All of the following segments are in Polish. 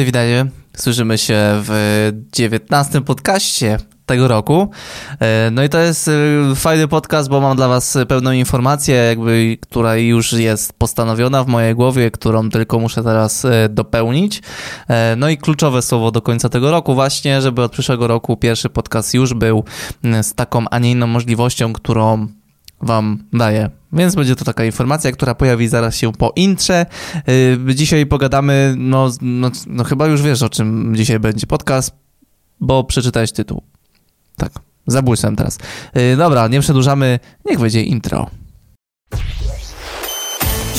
Cześć, witajcie. Słyszymy się w 19 podcaście tego roku. E, no i to jest e, fajny podcast, bo mam dla was pełną informację, jakby, która już jest postanowiona w mojej głowie, którą tylko muszę teraz e, dopełnić. No i kluczowe słowo do końca tego roku właśnie, żeby od przyszłego roku pierwszy podcast już był z taką, a nie inną możliwością, którą wam daję. Więc będzie to taka informacja, która pojawi zaraz się po intrze. Yy, dzisiaj pogadamy, no, no, no, chyba już wiesz o czym dzisiaj będzie podcast, bo przeczytałeś tytuł. Tak, zabłysłem teraz. Yy, dobra, nie przedłużamy, niech będzie intro.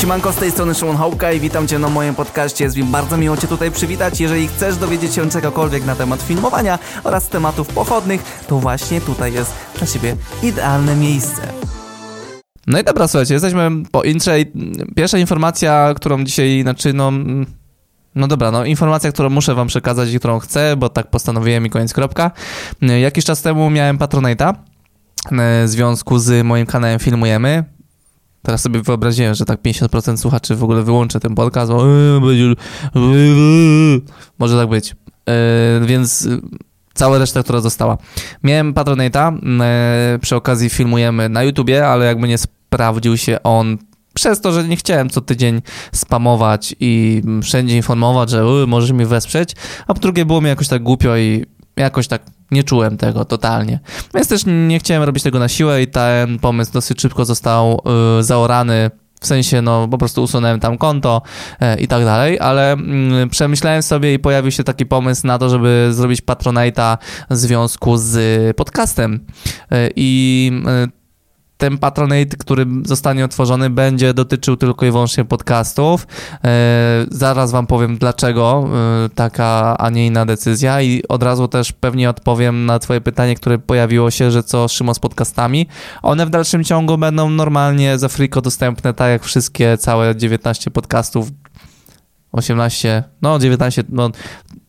Siemanko, z tej strony Szymon Hołka i witam Cię na moim podcaście. Jest mi bardzo miło Cię tutaj przywitać. Jeżeli chcesz dowiedzieć się czegokolwiek na temat filmowania oraz tematów pochodnych, to właśnie tutaj jest dla Ciebie idealne miejsce. No i dobra, słuchajcie, jesteśmy po intrze i pierwsza informacja, którą dzisiaj, znaczy no... No dobra, no informacja, którą muszę wam przekazać i którą chcę, bo tak postanowiłem i koniec kropka. Jakiś czas temu miałem Patronite'a e, w związku z moim kanałem Filmujemy. Teraz sobie wyobraziłem, że tak 50% słuchaczy w ogóle wyłączę ten podcast, bo e, będzie... może tak być. E, więc cała reszta, która została. Miałem Patronite'a, przy okazji filmujemy na YouTubie, ale jakby nie sprawdził się on przez to, że nie chciałem co tydzień spamować i wszędzie informować, że możesz mi wesprzeć, a po drugie było mi jakoś tak głupio i jakoś tak nie czułem tego totalnie. Więc też nie chciałem robić tego na siłę i ten pomysł dosyć szybko został y, zaorany w sensie, no po prostu usunąłem tam konto e, i tak dalej, ale mm, przemyślałem sobie i pojawił się taki pomysł na to, żeby zrobić Patronite'a w związku z podcastem. E, I e, ten patronate, który zostanie otworzony, będzie dotyczył tylko i wyłącznie podcastów. E, zaraz Wam powiem, dlaczego e, taka, a nie inna decyzja, i od razu też pewnie odpowiem na Twoje pytanie, które pojawiło się, że co Szymo z podcastami. One w dalszym ciągu będą normalnie za friko dostępne, tak jak wszystkie, całe 19 podcastów 18, no 19, no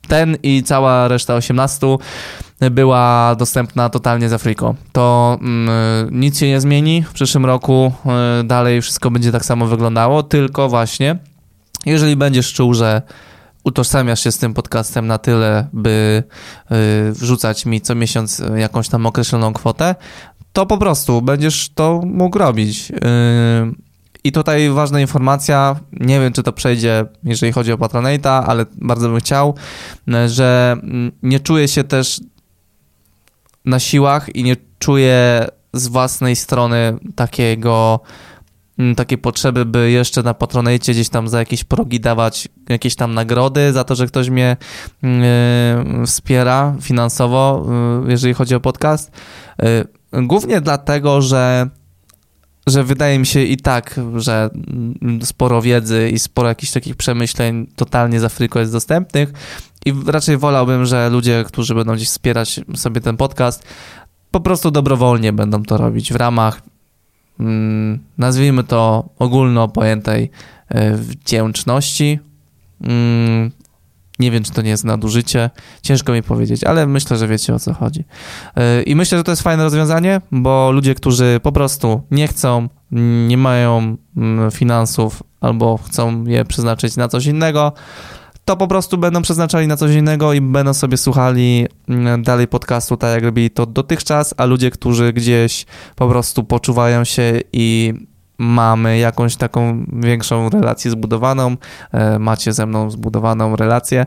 ten i cała reszta 18 była dostępna totalnie za friko. To mm, nic się nie zmieni. W przyszłym roku y, dalej wszystko będzie tak samo wyglądało, tylko właśnie jeżeli będziesz czuł, że utożsamiasz się z tym podcastem na tyle, by y, wrzucać mi co miesiąc jakąś tam określoną kwotę, to po prostu będziesz to mógł robić. Y, i tutaj ważna informacja, nie wiem czy to przejdzie, jeżeli chodzi o Patronate'a, ale bardzo bym chciał, że nie czuję się też na siłach i nie czuję z własnej strony takiego takiej potrzeby, by jeszcze na Patronate gdzieś tam za jakieś progi dawać jakieś tam nagrody za to, że ktoś mnie yy, wspiera finansowo, yy, jeżeli chodzi o podcast. Yy, głównie dlatego, że że wydaje mi się i tak, że sporo wiedzy i sporo jakichś takich przemyśleń totalnie z Afryką jest dostępnych. I raczej wolałbym, że ludzie, którzy będą gdzieś wspierać sobie ten podcast, po prostu dobrowolnie będą to robić w ramach mm, nazwijmy to ogólno pojętej y, wdzięczności, mm, nie wiem, czy to nie jest nadużycie. Ciężko mi powiedzieć, ale myślę, że wiecie o co chodzi. Yy, I myślę, że to jest fajne rozwiązanie, bo ludzie, którzy po prostu nie chcą, nie mają mm, finansów albo chcą je przeznaczyć na coś innego, to po prostu będą przeznaczali na coś innego i będą sobie słuchali mm, dalej podcastu tak, jak robili to dotychczas, a ludzie, którzy gdzieś po prostu poczuwają się i mamy jakąś taką większą relację zbudowaną, e, macie ze mną zbudowaną relację,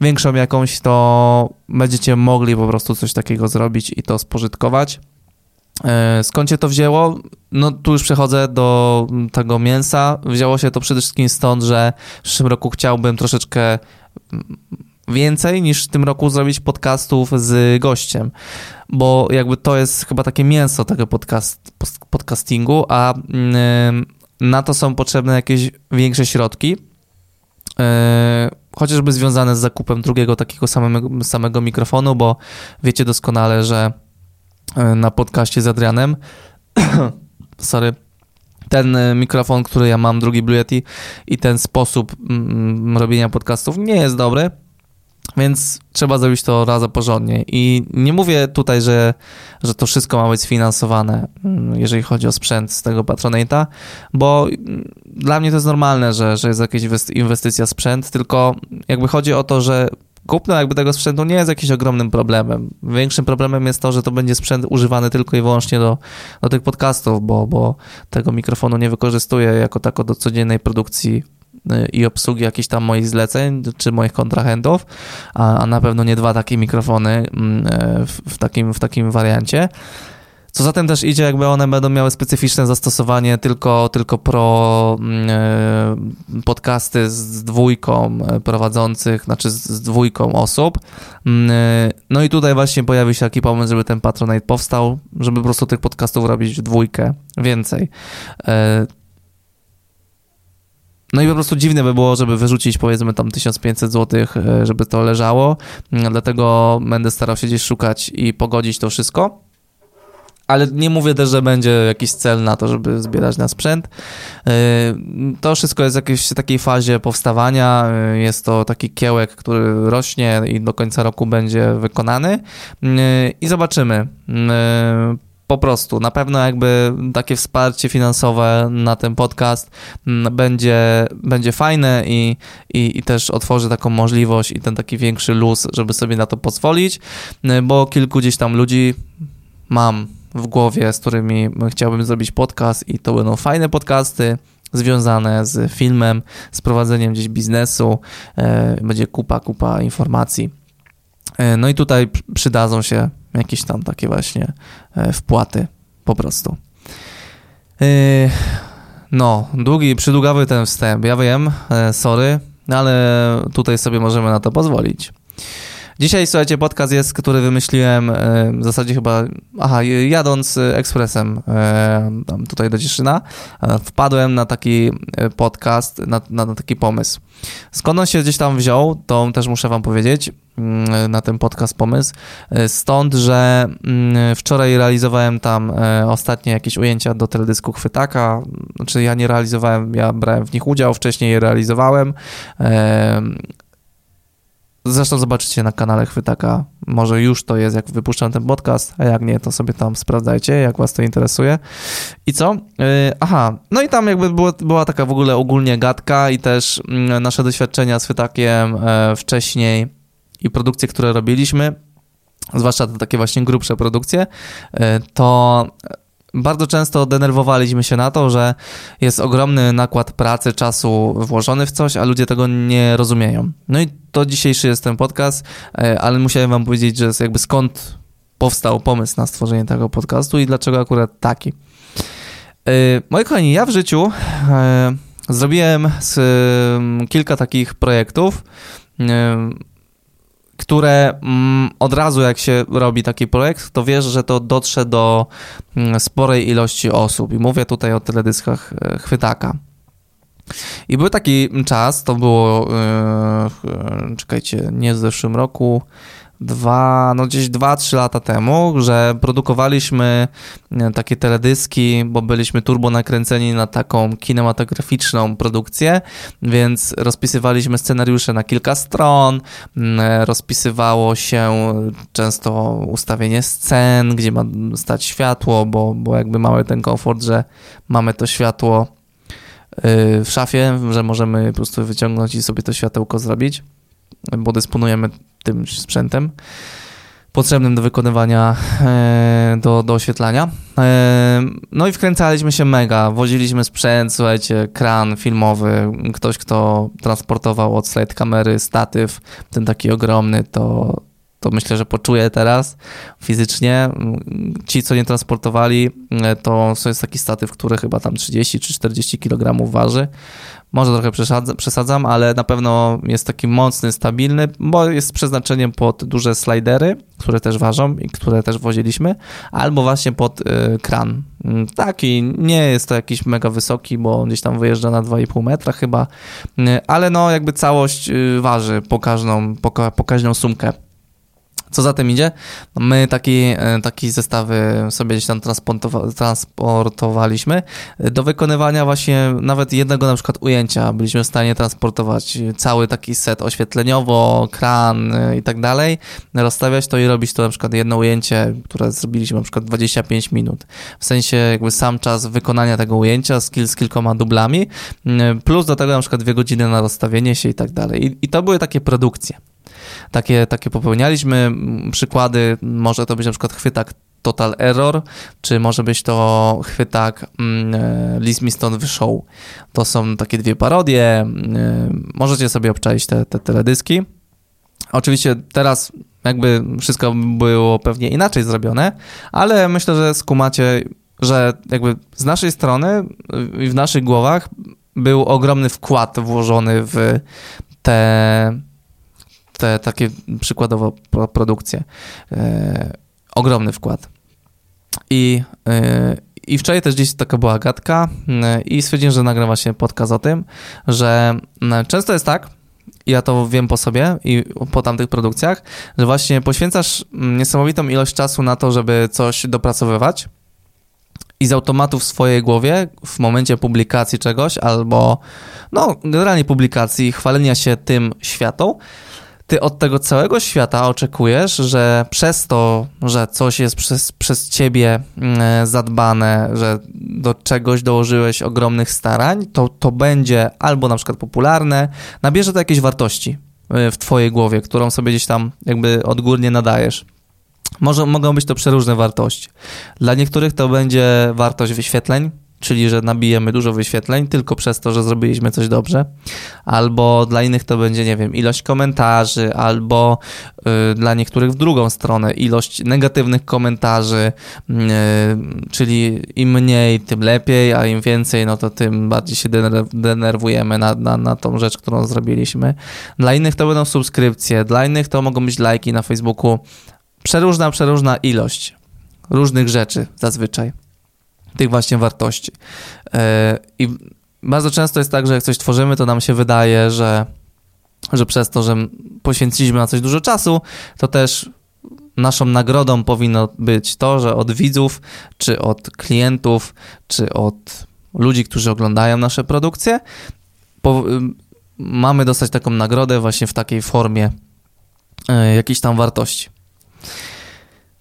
większą jakąś, to będziecie mogli po prostu coś takiego zrobić i to spożytkować. E, skąd się to wzięło? No tu już przechodzę do tego mięsa. Wzięło się to przede wszystkim stąd, że w przyszłym roku chciałbym troszeczkę więcej niż w tym roku zrobić podcastów z gościem, bo jakby to jest chyba takie mięso tego podcast, podcastingu, a mm, na to są potrzebne jakieś większe środki, yy, chociażby związane z zakupem drugiego takiego samego, samego mikrofonu, bo wiecie doskonale, że yy, na podcaście z Adrianem sorry, ten yy, mikrofon, który ja mam, drugi Blue Yeti i ten sposób mm, robienia podcastów nie jest dobry, Więc trzeba zrobić to razem porządnie. I nie mówię tutaj, że, że to wszystko ma być sfinansowane, mm, jeżeli chodzi o sprzęt z tego Patronata, bo mm, dla mnie to jest normalne, że, że jest jakaś inwestycja w sprzęt, tylko jakby chodzi o to, że kupno jakby tego sprzętu nie jest jakimś ogromnym problemem. Większym problemem jest to, że to będzie sprzęt używany tylko i wyłącznie do, do tych podcastów, bo, bo tego mikrofonu nie wykorzystuję jako tako do codziennej produkcji i obsługi jakichś tam moich zleceń czy moich kontrahentów, a, a na pewno nie dwa takie mikrofony mm, e, w, w, takim, w takim wariancie. Co za tym też idzie, jakby one będą miały specyficzne zastosowanie tylko, tylko pro mm, e, podcasty z dwójką e, prowadzących, znaczy z dwójką osób. Mm, no i tutaj właśnie pojawił się taki pomysł, żeby ten Patronite powstał, żeby po prostu tych podcastów robić w dwójkę więcej. No i po prostu dziwne by było, żeby wyrzucić powiedzmy tam 1500 zł, żeby to leżało. Dlatego będę starał się gdzieś szukać i pogodzić to wszystko ale nie mówię też, że będzie jakiś cel na to, żeby zbierać na sprzęt. Y, to wszystko jest w jakiejś takiej fazie powstawania. Y, jest to taki kiełek, który rośnie i do końca roku będzie wykonany. I zobaczymy. Po prostu, na pewno jakby takie wsparcie finansowe na ten podcast będzie, będzie fajne i, i, i też otworzy taką możliwość i ten taki większy luz, żeby sobie na to pozwolić, bo kilku gdzieś tam ludzi mam w głowie, z którymi chciałbym zrobić podcast i to będą fajne podcasty związane z filmem, z prowadzeniem gdzieś biznesu. E, będzie kupa, kupa informacji. E, no i tutaj przydadzą się jakieś tam takie właśnie e, wpłaty po prostu. No, długi, przydługawy ten wstęp, ja wiem, sorry, ale tutaj sobie możemy na to pozwolić. Dzisiaj, słuchajcie, podcast jest, który wymyśliłem e, w zasadzie chyba, aha, jadąc ekspresem e, tutaj do Cieszyna, e, wpadłem na taki podcast, na, na, taki pomysł. Skąd on się gdzieś tam wziął, to też muszę wam powiedzieć mm, na ten podcast pomysł. Stąd, że mm, wczoraj realizowałem tam ostatnie jakieś ujęcia do teledysku Chwytaka. Znaczy ja nie realizowałem, ja brałem w nich udział, wcześniej je realizowałem. Zresztą zobaczycie na kanale Chwytaka. Może już to jest, jak wypuszczam ten podcast, a jak nie, to sobie tam sprawdzajcie, jak was to interesuje. I co? Yy, aha, no i tam jakby było, była taka w ogóle ogólnie gadka i też yy, nasze doświadczenia z Chwytakiem yy, wcześniej i produkcje, które robiliśmy, zwłaszcza te takie właśnie grubsze produkcje, y, to bardzo często denerwowaliśmy się na to, że jest ogromny nakład pracy, czasu włożony w coś, a ludzie tego nie rozumieją. No i to dzisiejszy jest ten podcast, e, ale musiałem wam powiedzieć, że jakby skąd powstał pomysł na stworzenie tego podcastu i dlaczego akurat taki. E, moi kochani, ja w życiu e, zrobiłem kilka takich projektów które mm, od razu jak się robi taki projekt, to wiesz, że to dotrze do mm, sporej ilości osób. I mówię tutaj o teledyskach e, chwytaka. I był taki czas, to było, yy, czekajcie, nie w zeszłym roku, dwa, no gdzieś dwa, trzy lata temu, że produkowaliśmy e, takie teledyski, bo byliśmy turbo nakręceni na taką kinematograficzną produkcję, więc rozpisywaliśmy scenariusze na kilka stron, e, rozpisywało się często ustawienie scen, gdzie ma stać światło, bo, bo jakby mamy ten komfort, że mamy to światło e, w szafie, że możemy po prostu wyciągnąć i sobie to światełko zrobić bo dysponujemy tym sprzętem potrzebnym do wykonywania, e, do, do oświetlania. E, no i wkręcaliśmy się mega, woziliśmy sprzęt, słuchajcie, kran filmowy, ktoś, kto transportował od slide kamery statyw, ten taki ogromny, to, to myślę, że poczuje teraz fizycznie. Ci, co nie transportowali, e, to, jest taki statyw, który chyba tam 30 czy 40 kg waży. Może trochę przesadzam, ale na pewno jest taki mocny, stabilny, bo jest przeznaczeniem pod duże slidery, które też ważą i które też woziliśmy, albo właśnie pod y, kran. Mm, taki nie jest to jakiś mega wysoki, bo gdzieś tam wyjeżdża na 2,5 metra chyba, y, ale no jakby całość waży po każdą, po, po każdą sumkę Co za tym idzie? My taki, e, taki zestawy sobie gdzieś tam transportowaliśmy. Do wykonywania właśnie nawet jednego na przykład ujęcia byliśmy w stanie transportować cały taki set oświetleniowo, kran e, i tak dalej, rozstawiać to i robić to na przykład jedno ujęcie, które zrobiliśmy na przykład 25 minut. W sensie jakby sam czas wykonania tego ujęcia z, kil, z kilkoma dublami, plus do tego na przykład dwie godziny na rozstawienie się i tak dalej. I, i to były takie produkcje takie, takie popełnialiśmy. Przykłady, może to być na przykład chwytak Total Error, czy może być to chwytak mm, e, Me Stone The Show. To są takie dwie parodie. E, możecie sobie obczaić te, te teledyski. Oczywiście teraz jakby wszystko było pewnie inaczej zrobione, ale myślę, że skumacie, że jakby z naszej strony i w naszych głowach był ogromny wkład włożony w te te takie przykładowo produkcje. E, ogromny wkład. I, e, I wczoraj też gdzieś taka była gadka e, i stwierdziłem, że nagram właśnie podcast o tym, że często jest tak, ja to wiem po sobie i po tamtych produkcjach, że właśnie poświęcasz niesamowitą ilość czasu na to, żeby coś dopracowywać i z automatu w swojej głowie w momencie publikacji czegoś albo no generalnie publikacji, chwalenia się tym światą, ty od tego całego świata oczekujesz, że przez to, że coś jest przez, przez ciebie mm, zadbane, że do czegoś dołożyłeś ogromnych starań, to to będzie albo na przykład popularne, nabierze to jakieś wartości y, w twojej głowie, którą sobie gdzieś tam jakby odgórnie nadajesz. Może, mogą być to przeróżne wartości. Dla niektórych to będzie wartość wyświetleń, czyli że nabijemy dużo wyświetleń tylko przez to, że zrobiliśmy coś dobrze, albo dla innych to będzie, nie wiem, ilość komentarzy, albo y, dla niektórych w drugą stronę ilość negatywnych komentarzy, y, czyli im mniej, tym lepiej, a im więcej, no to tym bardziej się denerwujemy na, na, na tą rzecz, którą zrobiliśmy. Dla innych to będą subskrypcje, dla innych to mogą być lajki na Facebooku. Przeróżna, przeróżna ilość różnych rzeczy zazwyczaj tych właśnie wartości. E, I bardzo często jest tak, że jak coś tworzymy, to nam się wydaje, że, że przez to, że poświęciliśmy na coś dużo czasu, to też naszą nagrodą powinno być to, że od widzów, czy od klientów, czy od ludzi, którzy oglądają nasze produkcje, po, mamy dostać taką nagrodę właśnie w takiej formie y, jakiejś tam wartości.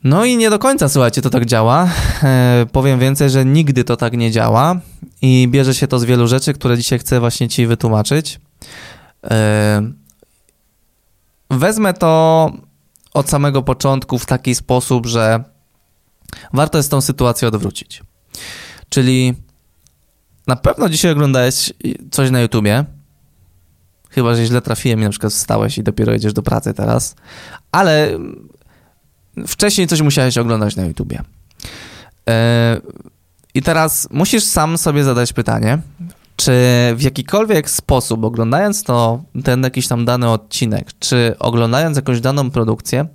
No i nie do końca, słuchajcie, to tak działa. E, powiem więcej, że nigdy to tak nie działa i bierze się to z wielu rzeczy, które dzisiaj chcę właśnie Ci wytłumaczyć. E, wezmę to od samego początku w taki sposób, że warto jest tą sytuację odwrócić. Czyli na pewno dzisiaj oglądałeś coś na YouTubie, chyba, że źle trafiłem i na przykład wstałeś i dopiero jedziesz do pracy teraz, ale wcześniej coś musiałeś oglądać na YouTubie. E, I teraz musisz sam sobie zadać pytanie, czy w jakikolwiek sposób, oglądając to, ten jakiś tam dany odcinek, czy oglądając jakąś daną produkcję,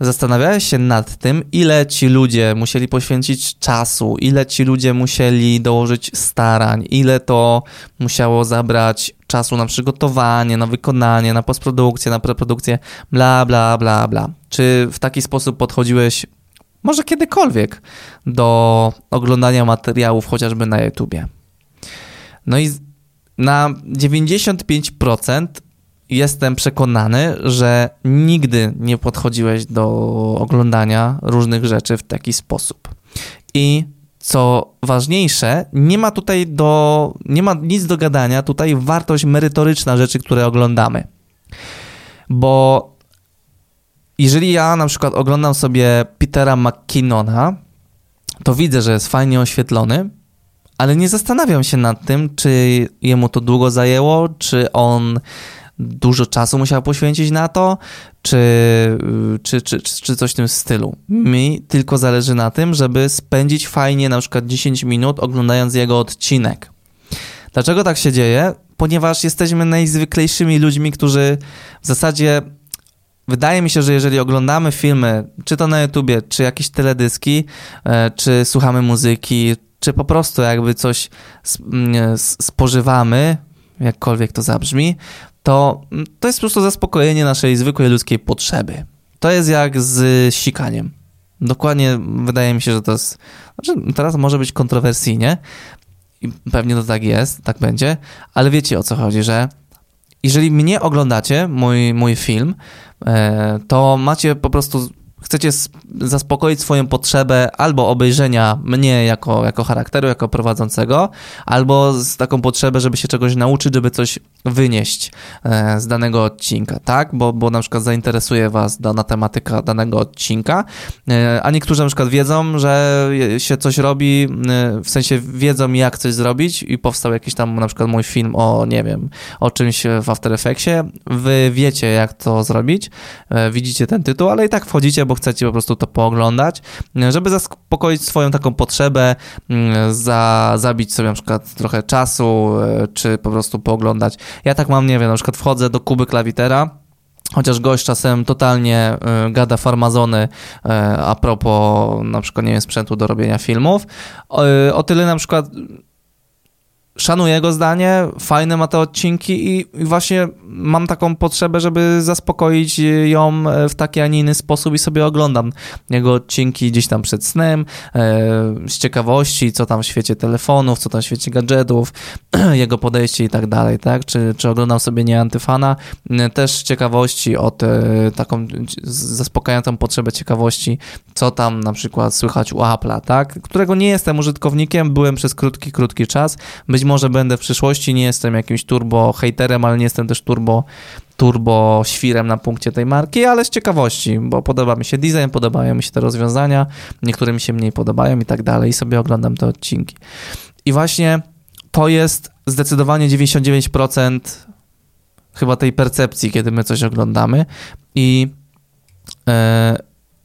zastanawiałeś się nad tym, ile ci ludzie musieli poświęcić czasu, ile ci ludzie musieli dołożyć starań, ile to musiało zabrać czasu na przygotowanie, na wykonanie, na postprodukcję, na preprodukcję, bla, bla, bla, bla. Czy w taki sposób podchodziłeś może kiedykolwiek do oglądania materiałów chociażby na YouTubie? No i na 95% jestem przekonany, że nigdy nie podchodziłeś do oglądania różnych rzeczy w taki sposób. I co ważniejsze, nie ma tutaj do, nie ma nic do gadania, tutaj wartość merytoryczna rzeczy, które oglądamy. Bo jeżeli ja na przykład oglądam sobie Petera McKinnona, to widzę, że jest fajnie oświetlony, ale nie zastanawiam się nad tym, czy jemu to długo zajęło, czy on dużo czasu musiał poświęcić na to, czy, czy, czy, czy coś w tym stylu. Mi tylko zależy na tym, żeby spędzić fajnie na przykład 10 minut oglądając jego odcinek. Dlaczego tak się dzieje? Ponieważ jesteśmy najzwyklejszymi ludźmi, którzy w zasadzie wydaje mi się, że jeżeli oglądamy filmy, czy to na YouTubie, czy jakieś teledyski, e, czy słuchamy muzyki, czy po prostu jakby coś spożywamy, jakkolwiek to zabrzmi, to, to jest po prostu zaspokojenie naszej zwykłej ludzkiej potrzeby. To jest jak z sikaniem. Dokładnie wydaje mi się, że to jest. Znaczy, teraz może być kontrowersyjnie i pewnie to tak jest, tak będzie, ale wiecie o co chodzi, że jeżeli mnie oglądacie, mój, mój film, e, to macie po prostu chcecie zaspokoić swoją potrzebę albo obejrzenia mnie jako, jako charakteru, jako prowadzącego, albo z taką potrzebę, żeby się czegoś nauczyć, żeby coś wynieść e, z danego odcinka, tak? Bo, bo na przykład zainteresuje was dana tematyka danego odcinka, e, a niektórzy na przykład wiedzą, że się coś robi, e, w sensie wiedzą jak coś zrobić i powstał jakiś tam na przykład mój film o, nie wiem, o czymś w After Effectsie, wy wiecie jak to zrobić, widzicie ten tytuł, ale i tak wchodzicie, bo chcecie po prostu to pooglądać, żeby zaspokoić swoją taką potrzebę, mm, za, zabić sobie na przykład trochę czasu, e, czy po prostu pooglądać. Ja tak mam, nie wiem, na przykład wchodzę do Kuby Klawitera, Chociaż gość czasem totalnie y, gada farmazony y, a propos na przykład, nie wiem, sprzętu do robienia filmów. O tyle na przykład szanuję jego zdanie, fajne ma te odcinki i, właśnie mam taką potrzebę, żeby zaspokoić ją w taki, a nie inny sposób i sobie oglądam jego odcinki gdzieś tam przed snem, e, z ciekawości, co tam w świecie telefonów, co tam w świecie gadżetów, jego podejście i tak dalej, tak? Czy, czy oglądam sobie nie antyfana, też z ciekawości od e, taką zaspokajającą potrzebę ciekawości, co tam na przykład słychać u Apple'a, tak? Którego nie jestem użytkownikiem, byłem przez krótki, krótki czas, być może będę w przyszłości, nie jestem jakimś turbo haterem, ale nie jestem też turbo turbo świrem na punkcie tej marki, ale z ciekawości, bo podoba mi się design, podobają mi się te rozwiązania, niektóre mi się mniej podobają i tak dalej i sobie oglądam te odcinki. I właśnie to jest zdecydowanie 99% chyba tej percepcji, kiedy my coś oglądamy i yy,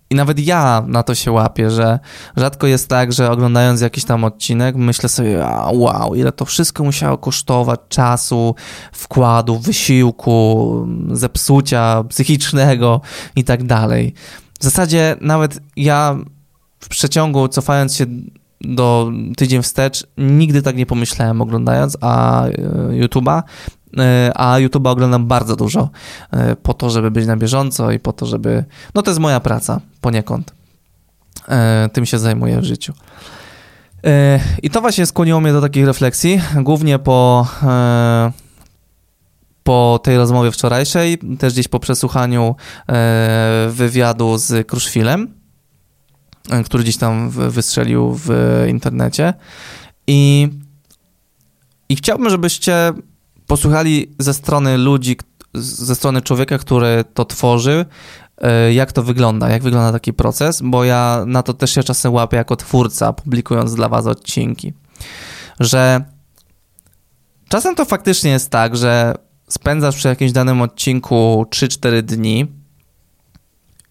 i nawet ja na to się łapię, że rzadko jest tak, że oglądając jakiś tam odcinek, myślę sobie, wow, ile to wszystko musiało kosztować czasu, wkładu, wysiłku, zepsucia psychicznego i tak dalej. W zasadzie nawet ja w przeciągu, cofając się do tydzień wstecz, nigdy tak nie pomyślałem oglądając a e, YouTube'a, a YouTube oglądam bardzo dużo e, po to, żeby być na bieżąco i po to, żeby. No to jest moja praca poniekąd. E, tym się zajmuję w życiu. I to właśnie skłoniło mnie do takich refleksji, głównie po, po tej rozmowie wczorajszej, też gdzieś po przesłuchaniu wywiadu z Kruszwilem, który gdzieś tam wystrzelił w internecie. I, i chciałbym, żebyście posłuchali ze strony ludzi, ze strony człowieka, który to tworzy, e, jak to wygląda, jak wygląda taki proces, bo ja na to też się czasem łapię jako twórca, publikując dla was odcinki, że czasem to faktycznie jest tak, że spędzasz przy jakimś danym odcinku 3-4 dni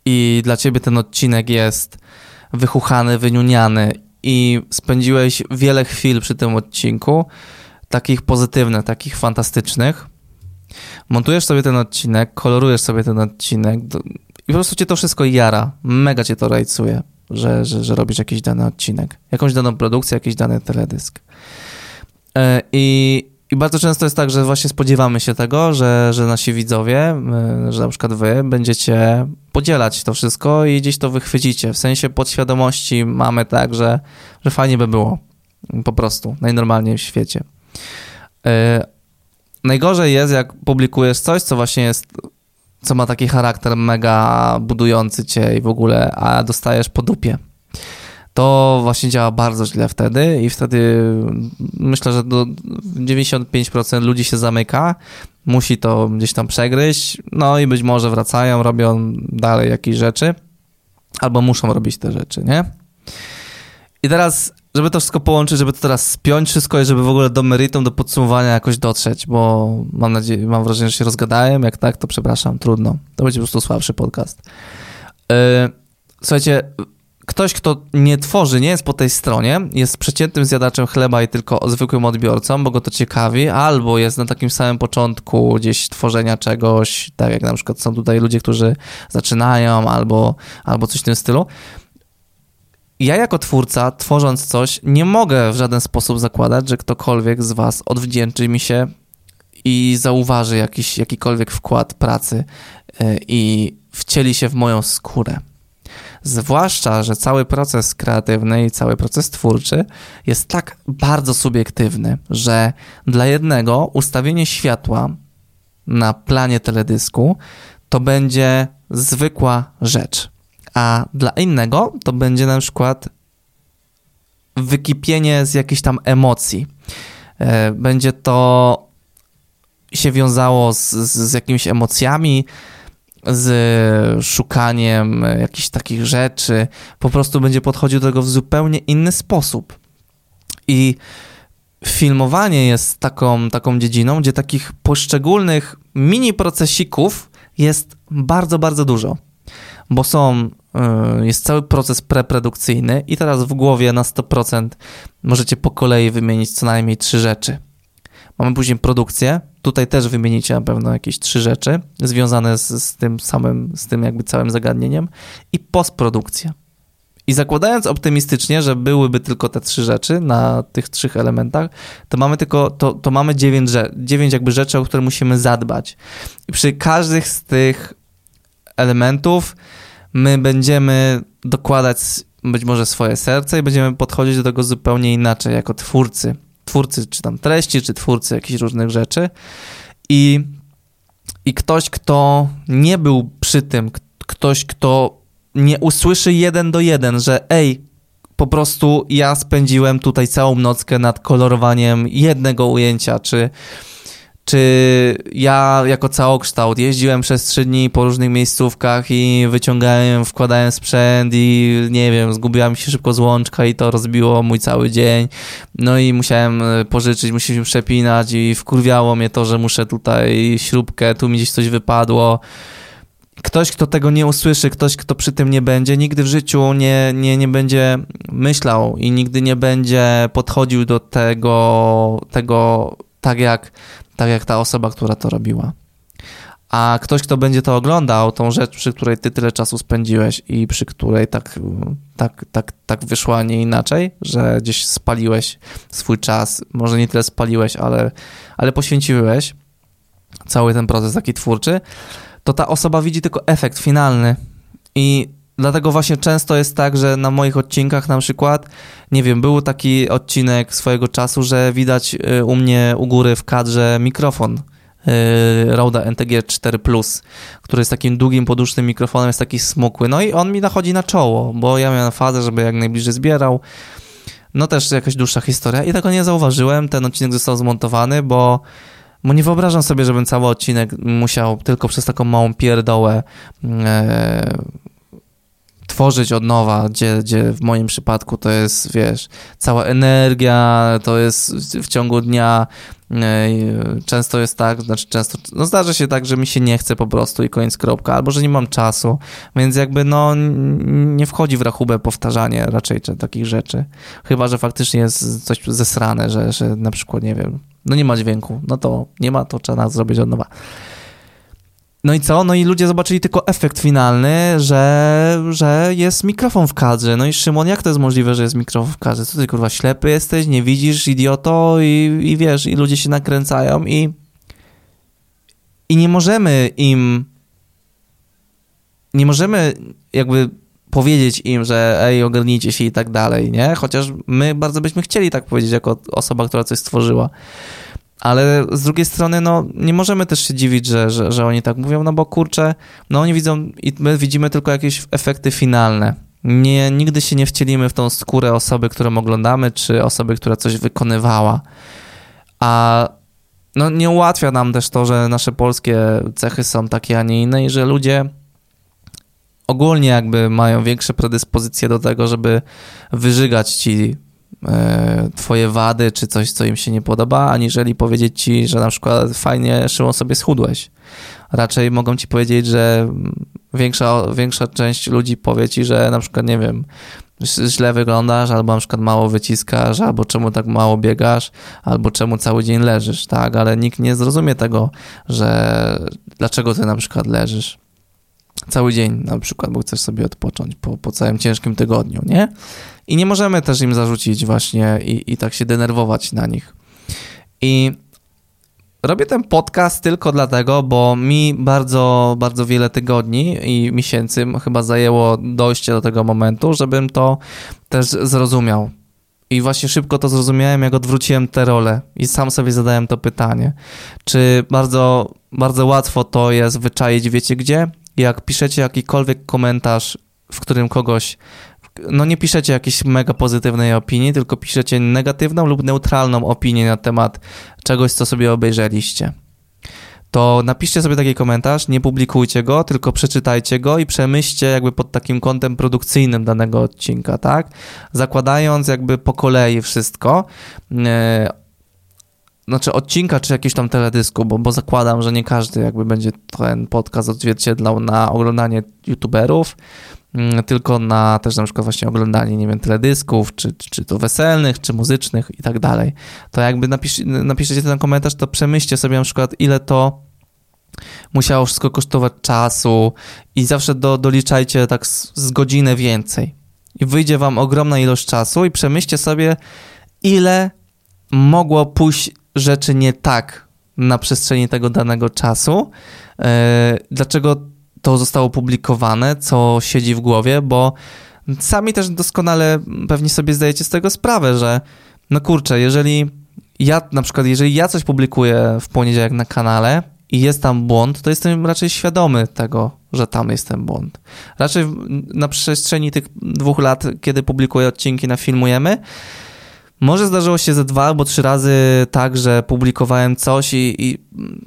i dla ciebie ten odcinek jest wychuchany, wyniuniany i spędziłeś wiele chwil przy tym odcinku, takich pozytywnych, takich fantastycznych. Montujesz sobie ten odcinek, kolorujesz sobie ten odcinek i po prostu cię to wszystko jara. Mega cię to rajcuje, że, że, że robisz jakiś dany odcinek, jakąś daną produkcję, jakiś dany teledysk. E, I, I bardzo często jest tak, że właśnie spodziewamy się tego, że, że nasi widzowie, e, że na przykład wy będziecie podzielać to wszystko i gdzieś to wychwycicie. W sensie podświadomości mamy tak, że, że fajnie by było. Po prostu, najnormalniej w świecie. E, najgorzej jest, jak publikujesz coś, co właśnie jest, co ma taki charakter mega budujący cię i w ogóle, a dostajesz po dupie. To właśnie działa bardzo źle wtedy i wtedy myślę, że do 95% ludzi się zamyka, musi to gdzieś tam przegryźć, no i być może wracają, robią dalej jakieś rzeczy, albo muszą robić te rzeczy, nie? I teraz żeby to wszystko połączyć, żeby to teraz spiąć wszystko i żeby w ogóle do meritum, do podsumowania jakoś dotrzeć, bo mam nadzieję, mam wrażenie, że się rozgadałem, jak tak, to przepraszam, trudno. To będzie po prostu słabszy podcast. Yy, słuchajcie, ktoś, kto nie tworzy, nie jest po tej stronie, jest przeciętnym zjadaczem chleba i tylko zwykłym odbiorcą, bo go to ciekawi, albo jest na takim samym początku gdzieś tworzenia czegoś, tak jak na przykład są tutaj ludzie, którzy zaczynają, albo, albo coś w tym stylu, ja jako twórca, tworząc coś, nie mogę w żaden sposób zakładać, że ktokolwiek z was odwdzięczy mi się i zauważy jakiś, jakikolwiek wkład pracy e, i wcieli się w moją skórę. Zwłaszcza, że cały proces kreatywny i cały proces twórczy jest tak bardzo subiektywny, że dla jednego ustawienie światła na planie teledysku to będzie zwykła rzecz, a dla innego to będzie na przykład wykipienie z jakiejś tam emocji. E, będzie to się wiązało z, z jakimiś emocjami, z szukaniem jakichś takich rzeczy, po prostu będzie podchodził do tego w zupełnie inny sposób. I filmowanie jest taką, taką dziedziną, gdzie takich poszczególnych mini procesików jest bardzo, bardzo dużo, bo są, jest cały proces preprodukcyjny i teraz w głowie na 100% możecie po kolei wymienić co najmniej trzy rzeczy. Mamy później produkcję, tutaj też wymienicie na pewno jakieś trzy rzeczy związane z, z tym samym, z tym jakby całym zagadnieniem i postprodukcja. I zakładając optymistycznie, że byłyby tylko te trzy rzeczy na tych trzech elementach, to mamy tylko, to, to mamy dziewięć, dziewięć jakby rzeczy, o które musimy zadbać. I przy każdych z tych elementów my będziemy dokładać być może swoje serce i będziemy podchodzić do tego zupełnie inaczej jako twórcy. Twórcy czy tam treści, czy twórcy jakichś różnych rzeczy. I, i ktoś, kto nie był przy tym, ktoś, kto nie usłyszy jeden do jeden, że ej, po prostu ja spędziłem tutaj całą nockę nad kolorowaniem jednego ujęcia, czy, czy ja jako całokształt jeździłem przez trzy dni po różnych miejscówkach i wyciągałem, wkładałem sprzęt i nie wiem, zgubiła mi się szybko złączka i to rozbiło mój cały dzień. No i musiałem e, pożyczyć, musieliśmy przepinać i wkurwiało mnie to, że muszę tutaj śrubkę, tu mi gdzieś coś wypadło ktoś, kto tego nie usłyszy, ktoś, kto przy tym nie będzie, nigdy w życiu nie, nie, nie będzie myślał i nigdy nie będzie podchodził do tego, tego tak, jak, tak jak ta osoba, która to robiła. A ktoś, kto będzie to oglądał, tą rzecz, przy której ty tyle czasu spędziłeś i przy której tak, tak, tak, tak wyszła, nie inaczej, że gdzieś spaliłeś swój czas, może nie tyle spaliłeś, ale, ale poświęciłeś cały ten proces taki twórczy, to ta osoba widzi tylko efekt finalny. I dlatego właśnie często jest tak, że na moich odcinkach na przykład, nie wiem, był taki odcinek swojego czasu, że widać y, u mnie u góry w kadrze mikrofon. Yy, Rode NTG 4 Plus, który jest takim długim, podusznym mikrofonem, jest taki smukły. No i on mi nachodzi na czoło, bo ja miałem fazę, żeby jak najbliżej zbierał. No też jakaś dłuższa historia i tego nie zauważyłem. Ten odcinek został zmontowany, bo bo nie wyobrażam sobie, żebym cały odcinek musiał tylko przez taką małą pierdołę e, tworzyć od nowa, gdzie, gdzie w moim przypadku to jest, wiesz, cała energia, to jest w ciągu dnia. E, często jest tak, znaczy często, no zdarza się tak, że mi się nie chce po prostu i koniec kropka, albo że nie mam czasu, więc jakby no nie wchodzi w rachubę powtarzanie raczej takich rzeczy. Chyba, że faktycznie jest coś zesrane, że, że na przykład, nie wiem, no nie ma dźwięku, no to nie ma, to trzeba zrobić od nowa. No i co? No i ludzie zobaczyli tylko efekt finalny, że, że jest mikrofon w kadrze. No i Szymon, jak to jest możliwe, że jest mikrofon w kadrze? Co ty kurwa ślepy jesteś, nie widzisz, idioto i, i wiesz, i ludzie się nakręcają i i nie możemy im nie możemy jakby powiedzieć im, że ej, ogarnijcie się i tak dalej, nie? Chociaż my bardzo byśmy chcieli tak powiedzieć jako osoba, która coś stworzyła. Ale z drugiej strony, no, nie możemy też się dziwić, że, że, że oni tak mówią, no bo kurczę, no oni widzą i my widzimy tylko jakieś efekty finalne. Nie, nigdy się nie wcielimy w tą skórę osoby, którą oglądamy, czy osoby, która coś wykonywała. A no, nie ułatwia nam też to, że nasze polskie cechy są takie, a nie inne i że ludzie ogólnie jakby mają większe predyspozycje do tego, żeby wyżygać ci twoje wady, czy coś, co im się nie podoba, aniżeli powiedzieć ci, że na przykład fajnie, Szymon, sobie schudłeś. Raczej mogą ci powiedzieć, że większa, większa część ludzi powie ci, że na przykład, nie wiem, źle wyglądasz, albo na przykład mało wyciskasz, albo czemu tak mało biegasz, albo czemu cały dzień leżysz, tak? Ale nikt nie zrozumie tego, że dlaczego ty na przykład leżysz cały dzień na przykład, bo chcesz sobie odpocząć po, po całym ciężkim tygodniu, nie? I nie możemy też im zarzucić właśnie i, i tak się denerwować na nich. I robię ten podcast tylko dlatego, bo mi bardzo, bardzo wiele tygodni i miesięcy chyba zajęło dojście do tego momentu, żebym to też zrozumiał. I właśnie szybko to zrozumiałem, jak odwróciłem tę rolę i sam sobie zadałem to pytanie. Czy bardzo, bardzo łatwo to jest wyczaić, wiecie gdzie? Jak piszecie jakikolwiek komentarz, w którym kogoś no nie piszecie jakiejś mega pozytywnej opinii, tylko piszecie negatywną lub neutralną opinię na temat czegoś, co sobie obejrzeliście. To napiszcie sobie taki komentarz, nie publikujcie go, tylko przeczytajcie go i przemyślcie jakby pod takim kątem produkcyjnym danego odcinka, tak? Zakładając jakby po kolei wszystko. Yy, znaczy odcinka, czy jakiegoś tam teledysku, bo, bo zakładam, że nie każdy jakby będzie ten podcast odzwierciedlał na oglądanie youtuberów, Mm, tylko na też na przykład właśnie oglądanie, nie wiem, teledysków, czy, czy to weselnych, czy muzycznych i tak dalej. To jakby napisz, napiszecie ten komentarz, to przemyślcie sobie na przykład, ile to musiało wszystko kosztować czasu i zawsze do, doliczajcie tak z, z godzinę więcej. I wyjdzie wam ogromna ilość czasu i przemyślcie sobie, ile mogło pójść rzeczy nie tak na przestrzeni tego danego czasu. Yy, dlaczego to zostało publikowane, co siedzi w głowie, bo sami też doskonale pewnie sobie zdajecie z tego sprawę, że no kurczę, jeżeli ja na przykład, jeżeli ja coś publikuję w poniedziałek na kanale i jest tam błąd, to jestem raczej świadomy tego, że tam jest ten błąd. Raczej na przestrzeni tych dwóch lat, kiedy publikuję odcinki na Filmujemy, może zdarzyło się ze dwa albo trzy razy tak, że publikowałem coś i, i,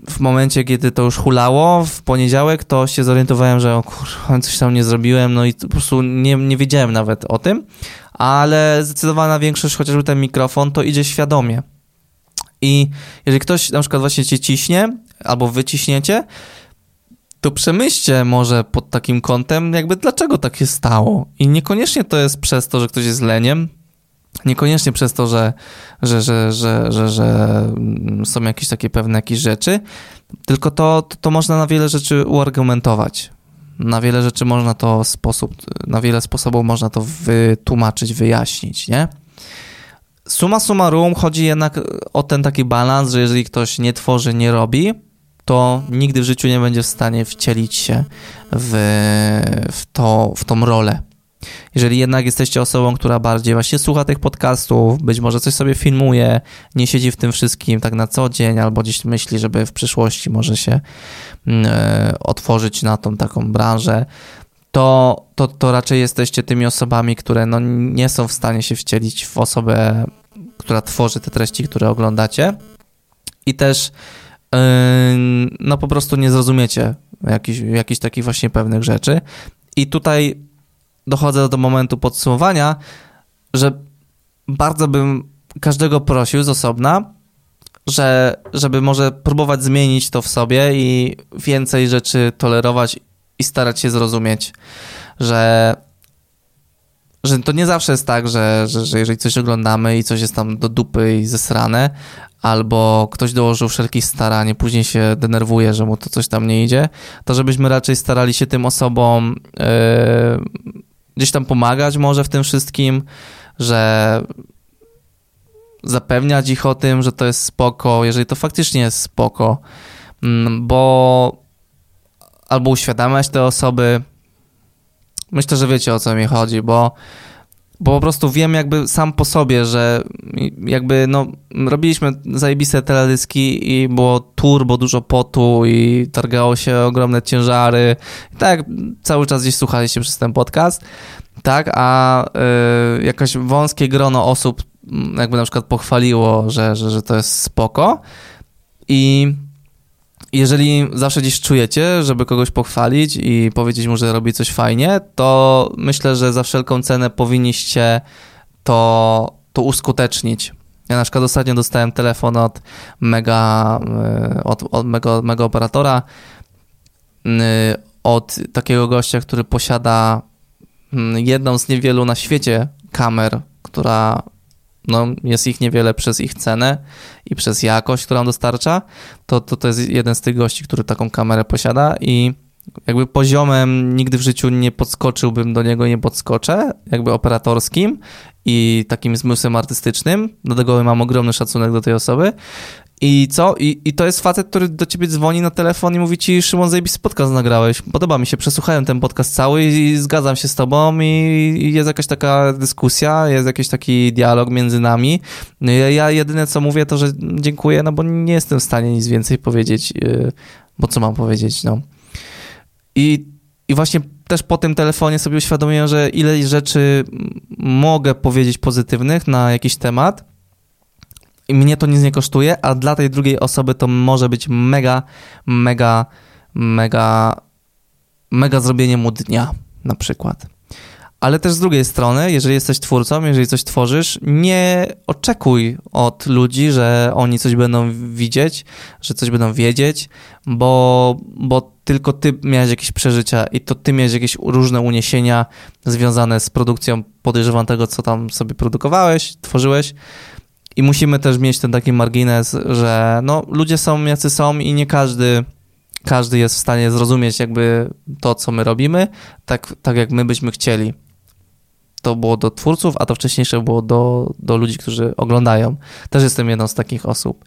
w momencie, kiedy to już hulało, w poniedziałek, to się zorientowałem, że o kurwa, coś tam nie zrobiłem, no i po prostu nie, nie wiedziałem nawet o tym, ale zdecydowana większość, chociażby ten mikrofon, to idzie świadomie. I jeżeli ktoś na przykład właśnie cię ciśnie, albo wyciśniecie, to przemyślcie może pod takim kątem, jakby dlaczego tak się stało. I niekoniecznie to jest przez to, że ktoś jest leniem, Niekoniecznie przez to, że, że, że, że, że, że są jakieś takie pewne jakieś rzeczy, tylko to, to, to można na wiele rzeczy uargumentować. Na wiele rzeczy można to sposób, na wiele sposobów można to wytłumaczyć, wyjaśnić, nie? Suma summarum chodzi jednak o ten taki balans, że jeżeli ktoś nie tworzy, nie robi, to nigdy w życiu nie będzie w stanie wcielić się w, w, to, w tą rolę. Jeżeli jednak jesteście osobą, która bardziej właśnie słucha tych podcastów, być może coś sobie filmuje, nie siedzi w tym wszystkim tak na co dzień, albo gdzieś myśli, żeby w przyszłości może się mm, e, otworzyć na tą taką branżę, to, to, to raczej jesteście tymi osobami, które no, nie są w stanie się wcielić w osobę, która tworzy te treści, które oglądacie i też yy, no po prostu nie zrozumiecie jakichś, jakichś takich właśnie pewnych rzeczy. I tutaj dochodzę do momentu podsumowania, że bardzo bym każdego prosił z osobna, że, żeby może próbować zmienić to w sobie i więcej rzeczy tolerować i starać się zrozumieć, że, że to nie zawsze jest tak, że, że, że jeżeli coś oglądamy i coś jest tam do dupy i zesrane, albo ktoś dołożył wszelkich starań, później się denerwuje, że mu to coś tam nie idzie, to żebyśmy raczej starali się tym osobom yy, gdzieś tam pomagać może w tym wszystkim, że zapewniać ich o tym, że to jest spoko, jeżeli to faktycznie jest spoko, mm, bo albo uświadamiać te osoby. Myślę, że wiecie o co mi chodzi, bo bo po prostu wiem jakby sam po sobie, że jakby no robiliśmy zajebiste teledyski i było turbo dużo potu i targało się ogromne ciężary. tak cały czas gdzieś słuchaliście przez ten podcast, tak, a y, wąskie grono osób jakby na przykład pochwaliło, że, że, że to jest spoko i jeżeli zawsze gdzieś czujecie, żeby kogoś pochwalić i powiedzieć mu, że robi coś fajnie, to myślę, że za wszelką cenę powinniście to, to uskutecznić. Ja na przykład ostatnio dostałem telefon od mega, e, od, od mega, mega operatora, od takiego gościa, który posiada jedną z niewielu na świecie kamer, która no, jest ich niewiele przez ich cenę i przez jakość, którą dostarcza, to, to to jest jeden z tych gości, który taką kamerę posiada i jakby poziomem nigdy w życiu nie podskoczyłbym do niego, nie podskoczę, jakby operatorskim i takim zmysłem artystycznym, dlatego mam ogromny szacunek do tej osoby I co? I, I to jest facet, który do ciebie dzwoni na telefon i mówi ci, Szymon, zajebisty podcast nagrałeś. Podoba mi się, przesłuchałem ten podcast cały i, i zgadzam się z tobą i, i, jest jakaś taka dyskusja, jest jakiś taki dialog między nami. No ja, ja jedyne co mówię to, że dziękuję, no bo nie jestem w stanie nic więcej powiedzieć, yy, bo co mam powiedzieć, no. I, I właśnie też po tym telefonie sobie uświadomiłem, że ile rzeczy mogę powiedzieć pozytywnych na jakiś temat, i mnie to nic nie kosztuje, a dla tej drugiej osoby to może być mega, mega, mega, mega zrobienie mu dnia na przykład. Ale też z drugiej strony, jeżeli jesteś twórcą, jeżeli coś tworzysz, nie oczekuj od ludzi, że oni coś będą widzieć, że coś będą wiedzieć, bo, bo tylko ty miałeś jakieś przeżycia i to ty miałeś jakieś różne uniesienia związane z produkcją, podejrzewam tego, co tam sobie produkowałeś, tworzyłeś. I musimy też mieć ten taki margines, że no, ludzie są jacy są i nie każdy, każdy jest w stanie zrozumieć jakby to, co my robimy, tak, tak jak my byśmy chcieli. To było do twórców, a to wcześniejsze było do, do ludzi, którzy oglądają. Też jestem jedną z takich osób.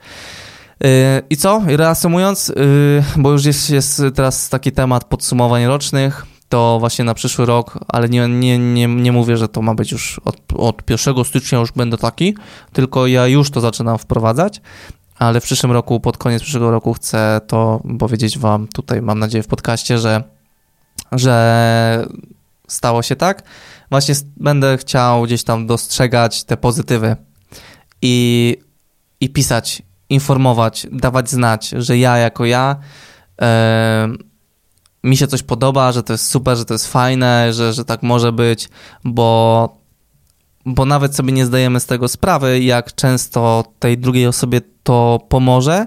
Yy, I co? Reasumując, yy, bo już jest, jest teraz taki temat podsumowań rocznych, to właśnie na przyszły rok, ale nie, nie, nie, nie mówię, że to ma być już od, od 1 stycznia już będę taki, tylko ja już to zaczynam wprowadzać, ale w przyszłym roku, pod koniec przyszłego roku chcę to powiedzieć wam tutaj, mam nadzieję w podcaście, że, że stało się tak. Właśnie będę chciał gdzieś tam dostrzegać te pozytywy i, i pisać, informować, dawać znać, że ja jako ja yy, mi się coś podoba, że to jest super, że to jest fajne, że, że tak może być, bo, bo nawet sobie nie zdajemy z tego sprawy, jak często tej drugiej osobie to pomoże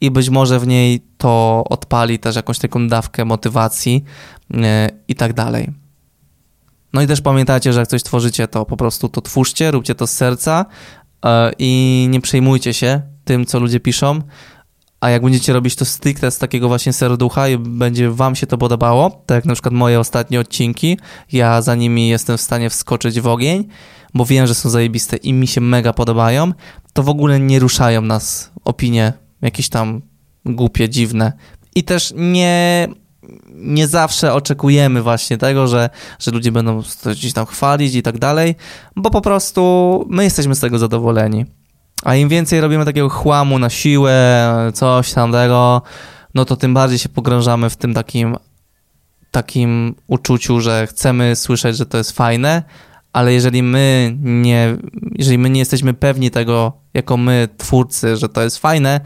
i być może w niej to odpali też jakąś taką dawkę motywacji yy, i tak dalej. No i też pamiętajcie, że jak coś tworzycie, to po prostu to twórzcie, róbcie to z serca yy, i nie przejmujcie się tym, co ludzie piszą, a jak będziecie robić to stricte z takiego właśnie serducha i będzie wam się to podobało, tak jak na przykład moje ostatnie odcinki, ja za nimi jestem w stanie wskoczyć w ogień, bo wiem, że są zajebiste i mi się mega podobają, to w ogóle nie ruszają nas opinie jakieś tam głupie, dziwne. I też nie, nie zawsze oczekujemy właśnie tego, że, że ludzie będą gdzieś tam chwalić i tak dalej, bo po prostu my jesteśmy z tego zadowoleni. A im więcej robimy takiego chłamu na siłę, coś tam tego, no to tym bardziej się pogrążamy w tym takim, takim uczuciu, że chcemy słyszeć, że to jest fajne, ale jeżeli my nie, jeżeli my nie jesteśmy pewni tego, jako my, twórcy, że to jest fajne,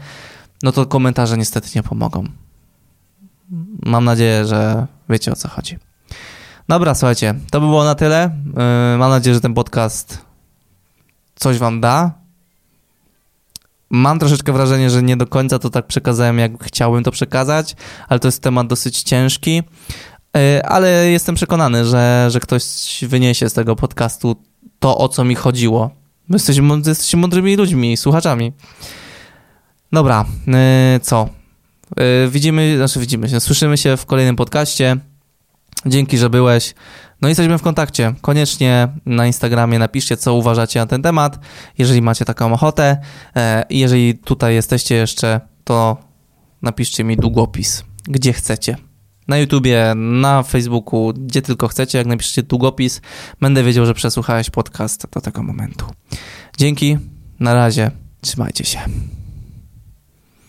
no to komentarze niestety nie pomogą. Mam nadzieję, że wiecie o co chodzi. Dobra, słuchajcie, to by było na tyle. Yy, mam nadzieję, że ten podcast coś wam da, Mam troszeczkę wrażenie, że nie do końca to tak przekazałem, jak chciałbym to przekazać, ale to jest temat dosyć ciężki. E, ale jestem przekonany, że, że ktoś wyniesie z tego podcastu to, o co mi chodziło. My jesteśmy, jesteście mądrymi ludźmi, słuchaczami. Dobra, e, co? E, widzimy, znaczy widzimy się, słyszymy się w kolejnym podcaście. Dzięki, że byłeś. No i jesteśmy w kontakcie. Koniecznie na Instagramie napiszcie, co uważacie na ten temat, jeżeli macie taką ochotę. E, jeżeli tutaj jesteście jeszcze, to napiszcie mi długopis, gdzie chcecie. Na YouTubie, na Facebooku, gdzie tylko chcecie, jak napiszecie długopis, będę wiedział, że przesłuchałeś podcast do tego momentu. Dzięki, na razie, trzymajcie się.